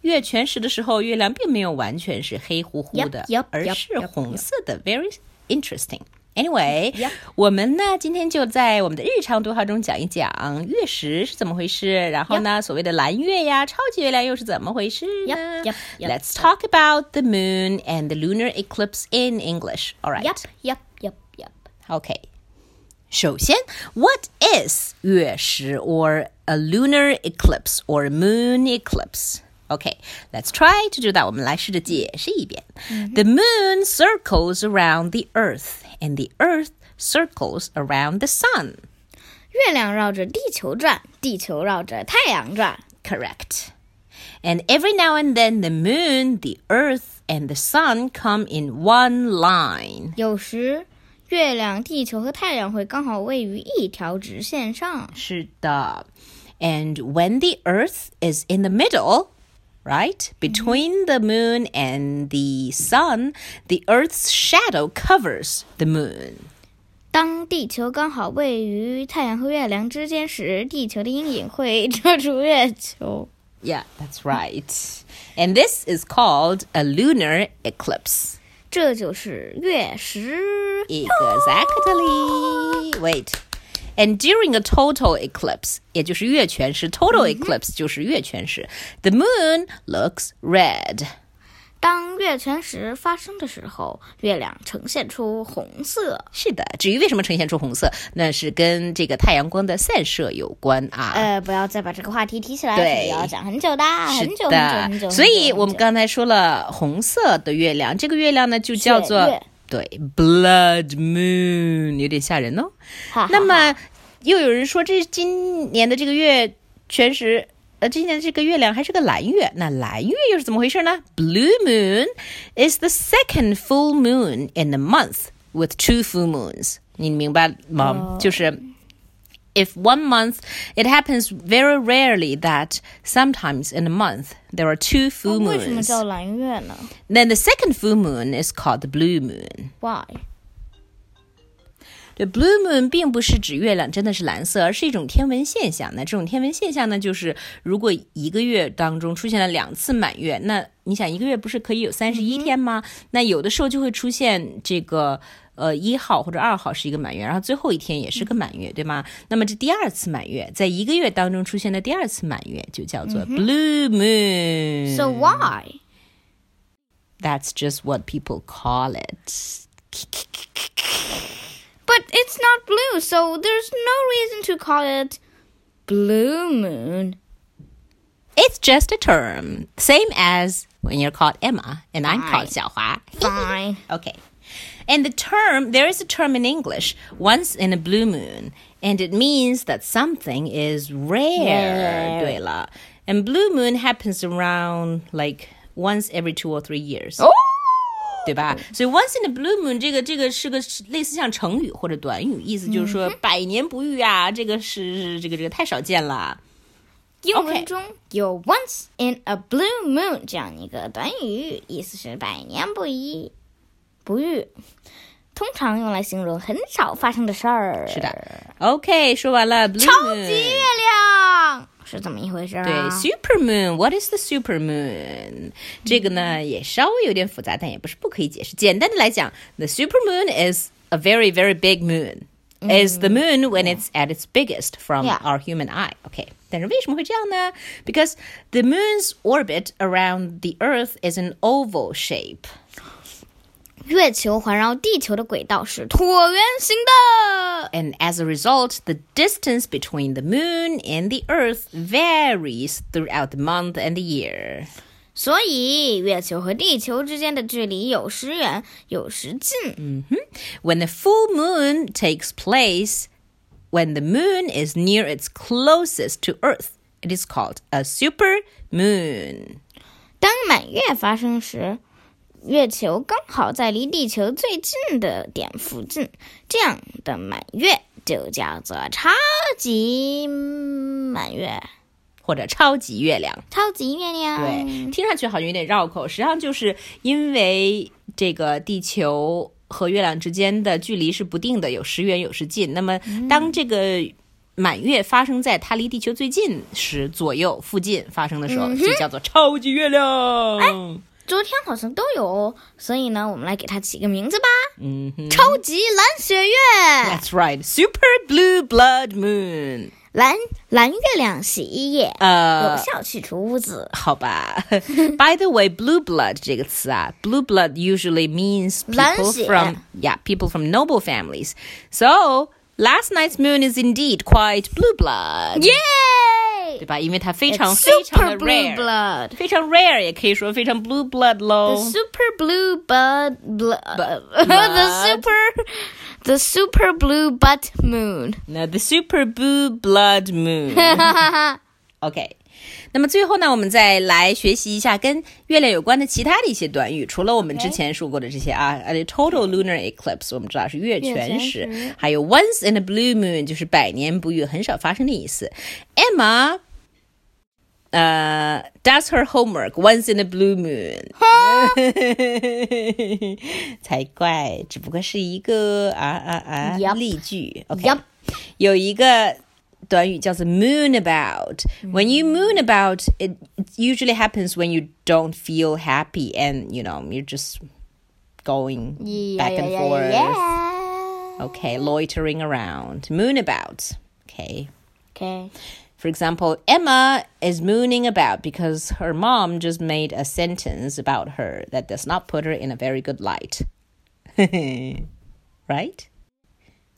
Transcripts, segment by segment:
月全食的时候，月亮并没有完全是黑乎乎的 Yup, yup, 而 yup, 是 yup, 红色的。Very interesting. Anyway，、 Yup. 我们呢今天就在我们的日常对话中讲一讲月食是怎么回事，然后呢所谓的蓝月呀、超级月亮又是怎么回事呢 Yup, yup, yup, Let's talk about the moon and the lunar eclipse in English. All right. Yup, yup, yup, yup. Okay. 首先，What is 月食 or a lunar eclipse or moon eclipse? Okay, let's try to do that. 我们来试着解释一遍。The moon circles around the earth, and the earth circles around the sun. 月亮绕着地球转，地球绕着太阳转。 Correct. And every now and then, the moon, the earth, and the sun come in one line. 有时，月亮、地球和太阳会刚好位于一条直线上。是的。And when the earth is in the middle, right, between the moon and the sun, the earth's shadow covers the moon. 当地球刚好位于太阳和月亮之间时，地球的阴影会遮住月球。 Yeah, that's right. And this is called a lunar eclipse. 这就是月食。 Exactly. Wait. And during a total eclipse, 也就是月全食, total eclipse 就是月全食, the moon looks red. 当月全食发生的时候，月亮呈现出红色。是的，至于为什么呈现出红色，那是跟这个太阳光的散射有关啊。呃，不要再把这个话题提起来，要讲很久的，很久很久的很久。所以我们刚刚才说了红色的月亮，这个月亮呢就叫做月对 blood moon，有点吓人哦。那么又有人说，这今年的这个月全食，呃，今年这个月亮还是个蓝月。那蓝月又是怎么回事呢？Blue moon is the second full moon in the month with two full moons。你明白吗？就是。If one month, it happens very rarely that sometimes in a month there are two full 为什么 moons. 叫蓝月呢 Then the second full moon is called the blue moon. ？Why？对，blue moon 并不是指月亮真的是蓝色，而是一种天文现象。那这种天文现象呢，就是如果一个月当中出现了两次满月，那你想一个月不是可以有三十一天吗？那有的时候就会出现这个。 呃，一号或者二号是一个满月，然后最后一天也是个满月，对吗？那么这第二次满月，在一个月当中出现的第二次满月，就叫做 blue moon。 So why？ That's just what people call it. But it's not blue, so there's no reason to call it blue moon. It's just a term, same as when you're called Emma and I'm called Fine. Xiaohua. Fine. Okay. And the term, there is a term in English, once in a blue moon, and it means that something is rare. Rare. 对了. And blue moon happens around like once every two or three years. 哦，对吧？所以 once in a blue moon 这个这个是个类似像成语或者短语，意思就是说百年不遇啊，这个是这个这个太少见了。英文中有 once in a blue moon 这样一个短语，意思是百年不遇， 不遇，通常用来形容很少发生的事儿。是的，OK，说完了 blue 超 moon。级月亮是怎么一回事啊？对，super moon。What is the super moon？这个呢也稍微有点复杂，但也不是不可以解释。简单的来讲，the super moon is a very very big moon. Is the moon when it's at its biggest from Yeah. our human eye? OK，但是为什么会这样呢？Because the moon's orbit around the Earth is an oval shape. 月球环绕地球的轨道是椭圆形的。 And as a result, the distance between the moon and the Earth varies throughout the month and the year. 所以，月球和地球之间的距离有时远，有时近。 When the full moon takes place, when the moon is near its closest to Earth, it is called a super moon. 当满月发生时， 月球刚好在离地球最近的点附近，这样的满月就叫做超级满月。或者超级月亮，超级月亮，对，听上去好像有点绕口，实际上就是因为这个地球和月亮之间的距离是不定的，有时远有时近。那么当这个满月发生在它离地球最近时，左右附近发生的时候，就叫做超级月亮。哎，昨天好像都有，所以呢，我们来给它起个名字吧。嗯，超级蓝血月。That's right, super blue blood moon. 蓝蓝月亮洗衣液，呃，有效去除污渍。好吧。By the way, blue blood 这个词啊，blue blood usually means people from yeah people from noble families. So last night's moon is indeed quite blue blood. Yay! 对吧？因为它非常非常的 rare，非常 rare，也可以说非常 blue blood 喽。The super blue blood blood，the super。The super blue butt moon. No, the super blue blood moon. OK，那么最后呢，我们再来学习一下跟月亮有关的其他的一些短语。除了我们之前说过的这些啊，a total lunar eclipse，我们知道是月全食，还有 once in a blue moon，就是百年不遇，很少发生的意思。Emma。 uh, does her homework once in a blue moon，才怪，只不过是一个啊啊啊例句。OK，有一个短语叫做 moon about。When you moon about, it usually happens when you don't feel happy and you know you're just going back and forth. Okay, loitering around. Moon about. Okay. Okay. For example, Emma is mooning about because her mom just made a sentence about her that does not put her in a very good light. right?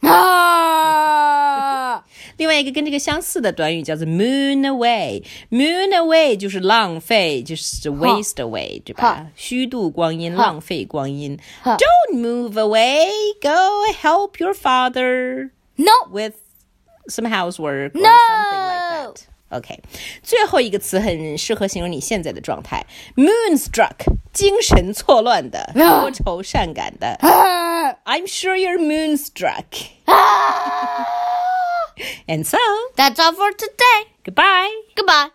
啊！另外一个跟这个相似的短语叫做 moon away。moon away 就是浪费，就是 waste away，对吧？虚度光阴，浪费光阴。Don't move away. Go help your father. No. With some housework or no! something like that. OK，最后一个词很适合形容你现在的状态，moonstruck，精神错乱的，多愁善感的。I'm sure you're moonstruck. and so that's all for today. Goodbye. Goodbye.